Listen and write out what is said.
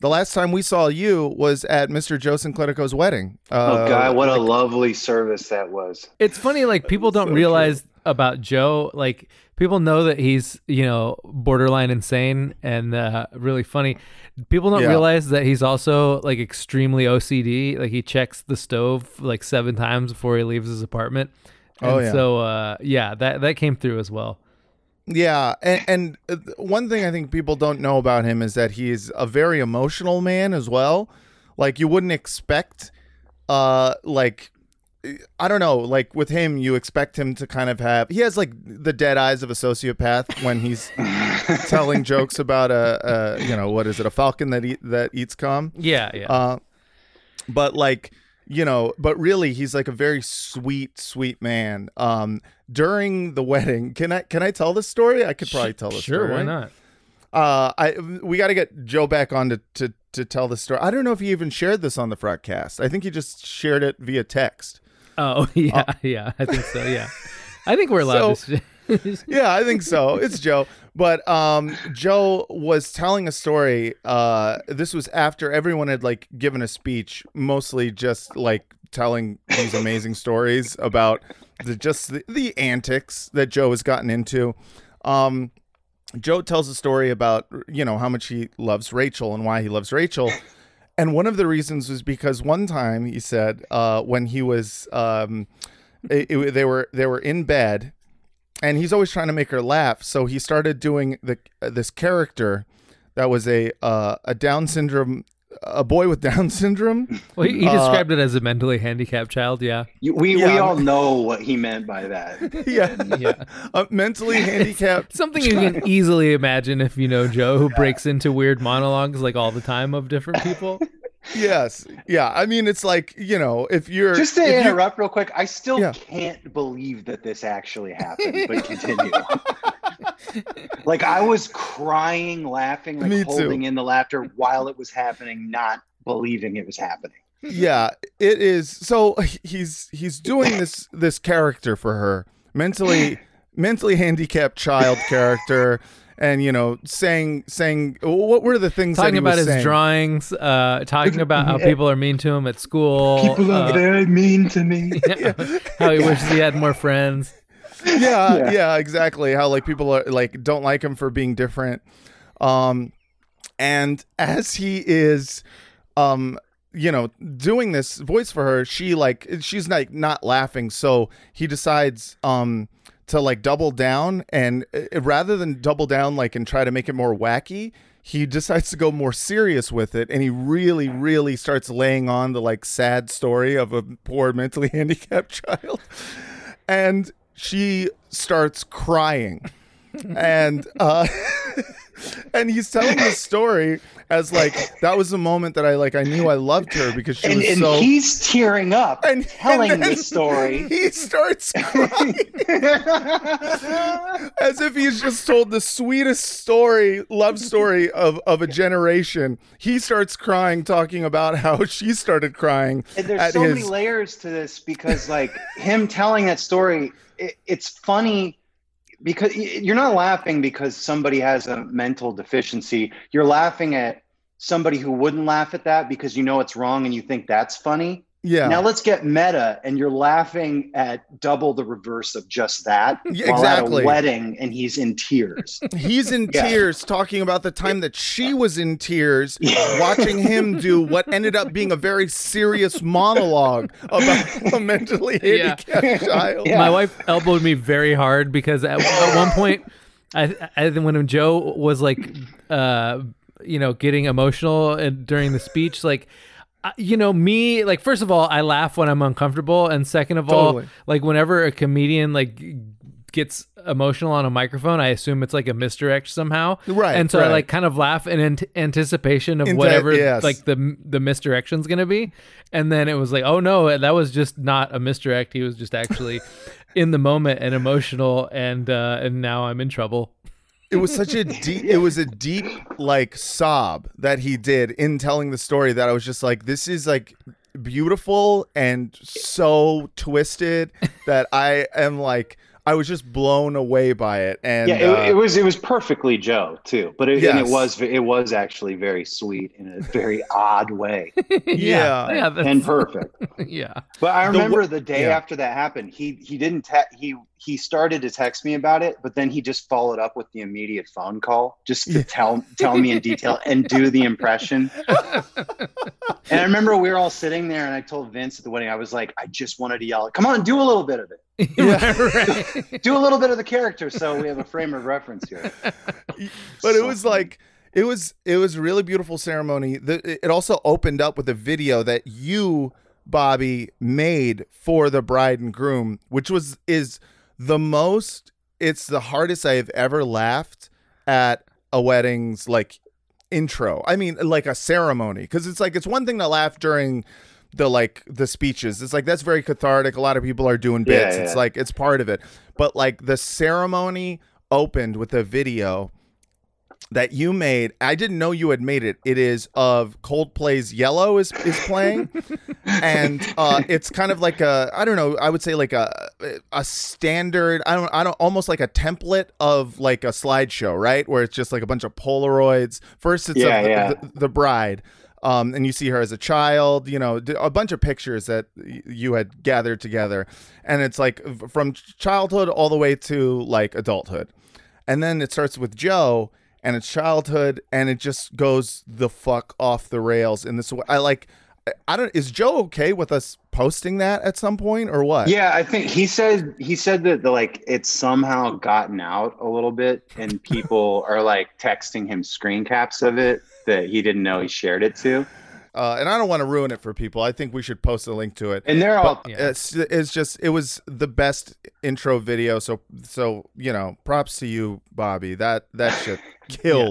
the last time we saw you was at Mr. Joe Sinclinico's wedding. Uh, oh God, what a lovely service that was. It's funny, like people don't so realize about Joe. Like people know that he's you know borderline insane and uh, really funny. People don't Yeah. realize that he's also like extremely OCD. Like he checks the stove like seven times before he leaves his apartment. And Oh, yeah. So uh, yeah, that that came through as well. Yeah, and, and uh, one thing I think people don't know about him is that he's a very emotional man as well. Like you wouldn't expect, uh, like I don't know, like with him, you expect him to kind of have. He has like the dead eyes of a sociopath when he's telling jokes about a, a, you know, what is it, a falcon that eat, that eats cum. Yeah, yeah. Uh, but like you know, but really, he's like a very sweet, sweet man. Um, during the wedding, can I can I tell this story? I could probably tell this story. sure, story. why not? Uh, I we got to get Joe back on to, to to tell the story. I don't know if he even shared this on the Frogcast. I think he just shared it via text. Oh yeah, yeah. I think so. Yeah, I think we're allowed So- to. yeah, I think so. It's Joe. But um Joe was telling a story. Uh this was after everyone had like given a speech, mostly just like telling these amazing stories about the just the, the antics that Joe has gotten into. Um Joe tells a story about you know how much he loves Rachel and why he loves Rachel. And one of the reasons was because one time he said uh, when he was um, it, it- they were they were in bed, and he's always trying to make her laugh. So he started doing the this character that was a uh, a Down syndrome a boy with Down syndrome. Well, he, he Uh, described it as a mentally handicapped child. Yeah, You- we we all know what he meant by that. yeah, yeah. a mentally handicapped. Something you can easily imagine if you know Joe, who breaks into weird monologues like all the time of different people. Yes, yeah. I mean, it's like you know, if you're Just to you- interrupt real quick, I still Yeah. can't believe that this actually happened, but continue. like I was crying, laughing, like Me too. holding in the laughter while it was happening, not believing it was happening. yeah it is so he's he's doing this this character for her mentally mentally handicapped child character and you know saying saying what were the things that talking he about was his saying? drawings, uh, talking about how people are mean to him at school, People are uh, very mean to me. how he wishes he had more friends. yeah, Yeah. yeah exactly how like people are like don't like him for being different um and as he is um you know doing this voice for her she like she's like not laughing so he decides um to like double down and uh, rather than double down like and try to make it more wacky he decides to go more serious with it and he really really starts laying on the like sad story of a poor mentally handicapped child. And she starts crying. And uh and he's telling the story as like that was the moment that i like i knew i loved her because she And, was and so he's tearing up and telling and the story. he starts crying as if he's just told the sweetest story love story of of a generation he starts crying talking about how she started crying And there's so his many layers to this because, like, him telling that story, it, it's funny because you're not laughing because somebody has a mental deficiency. You're laughing at somebody who wouldn't laugh at that because you know it's wrong and you think that's funny. Yeah Now let's get meta, and you're laughing at double the reverse of just that Yeah, while exactly. at a wedding, and he's in tears. He's in Yeah. tears talking about the time that she was in tears watching him do what ended up being a very serious monologue about a mentally Yeah. handicapped child. Yeah. My wife elbowed me very hard because at, at one point, I, I when Joe was like, uh, you know, getting emotional and during the speech, like. Uh, You know me, like first of all, I laugh when I'm uncomfortable, and second of Totally. all, like whenever a comedian like gets emotional on a microphone, I assume it's like a misdirect somehow, Right, And so I like kind of laugh in ant- anticipation of Inte- whatever yes. like the the misdirection's gonna be, and then it was like, oh no, that was just not a misdirect. He was just actually in the moment and emotional, and uh, and now I'm in trouble. It was such a deep it was a deep like sob that he did in telling the story that I was just like this is like beautiful and so twisted that I am like I was just blown away by it. And yeah, it, uh, it was it was perfectly Joe too, but it, and it was it was actually very sweet in a very odd way Yeah. yeah, that's- and perfect. yeah. But I remember wa- the day yeah. after that happened, he he didn't te- he he started to text me about it, but then he just followed up with the immediate phone call just to Yeah. tell tell me in detail and do the impression. And I remember we were all sitting there, and I told Vince at the wedding, I was like, I just wanted to yell, "Come on, do a little bit of it, Right, right. do a little bit of the character," so we have a frame of reference here. but it was funny. like it was it was a really beautiful ceremony. The, it also opened up with a video that you, Bobby, made for the bride and groom, which was is the most. It's the hardest I have ever laughed at a wedding's like intro. I mean, like a ceremony, because it's like it's one thing to laugh during the like the speeches. It's like that's very cathartic. A lot of people are doing Yeah, bits. It's like it's part of it. But like the ceremony opened with a video that you made. I didn't know you had made it. It is of Coldplay's Yellow is is playing, and uh, it's kind of like a I don't know. I would say like a a standard. I don't I don't almost like a template of like a slideshow, right? Where it's just like a bunch of Polaroids. First, it's Yeah, of the, yeah. the, the bride. Um, and you see her as a child, you know, a bunch of pictures that you had gathered together, and it's like from childhood all the way to like adulthood, and then it starts with Joe, and it's childhood, and it just goes the fuck off the rails in this way. I like, I- don't. Is Joe okay with us posting that at some point or what? Yeah, I think he said he said that the, like it's somehow gotten out a little bit, and people are like texting him screen caps of it that he didn't know he shared it to, Uh, and I don't want to ruin it for people. I think we should post a link to it. and they're all Yeah. It's, it's just it was the best intro video. So so you know, props to you, Bobby. That that shit killed.